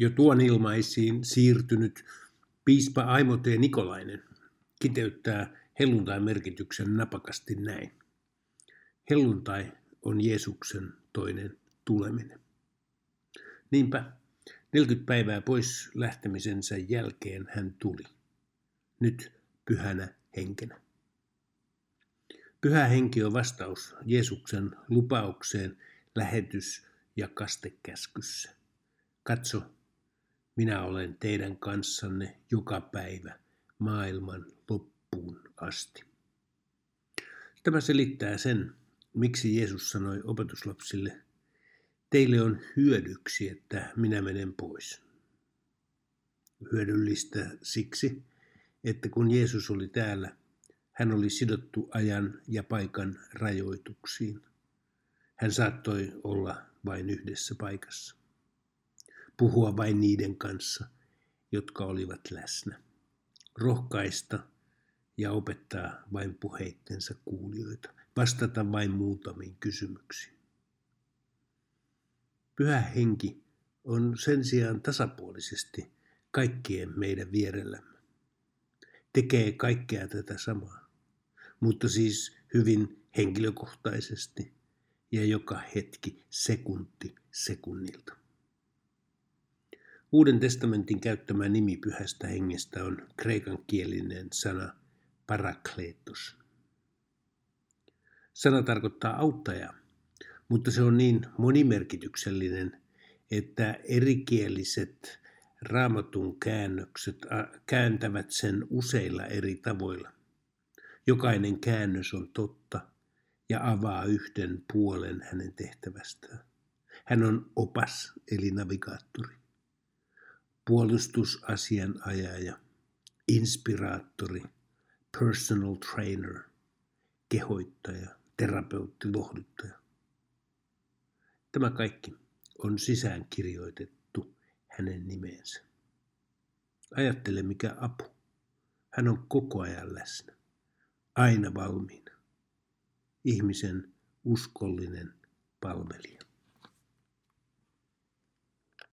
Jo tuon ilmaisiin siirtynyt piispa Aimo T. Nikolainen kiteyttää helluntain merkityksen napakasti näin. Helluntai on Jeesuksen toinen tuleminen. Niinpä 40 päivää pois lähtemisensä jälkeen hän tuli. Nyt pyhänä henkenä. Pyhä henki on vastaus Jeesuksen lupaukseen lähetys- ja kastekäskyssä. Katso, minä olen teidän kanssanne joka päivä maailman loppuun asti. Tämä selittää sen, miksi Jeesus sanoi opetuslapsille, teille on hyödyksi, että minä menen pois. Hyödyllistä siksi, että kun Jeesus oli täällä, hän oli sidottu ajan ja paikan rajoituksiin. Hän saattoi olla vain yhdessä paikassa. Puhua vain niiden kanssa, jotka olivat läsnä. Rohkaista ja opettaa vain puheittensa kuulijoita. Vastata vain muutamiin kysymyksiin. Pyhä henki on sen sijaan tasapuolisesti kaikkien meidän vierellämme. Tekee kaikkea tätä samaa, mutta siis hyvin henkilökohtaisesti ja joka hetki sekunti sekunnilta. Uuden testamentin käyttämä nimi pyhästä hengestä on kreikankielinen sana parakletos. Sana tarkoittaa auttajaa, mutta se on niin monimerkityksellinen, että erikieliset raamatun käännökset kääntävät sen useilla eri tavoilla. Jokainen käännös on totta ja avaa yhden puolen hänen tehtävästään. Hän on opas eli navigaattori, puolustusasianajaja, inspiraattori, personal trainer, kehoittaja, terapeutti, lohduttaja. Tämä kaikki on sisään kirjoitettu hänen nimeensä. Ajattele mikä apu. Hän on koko ajan läsnä, aina valmiina ihmisen uskollinen palvelija.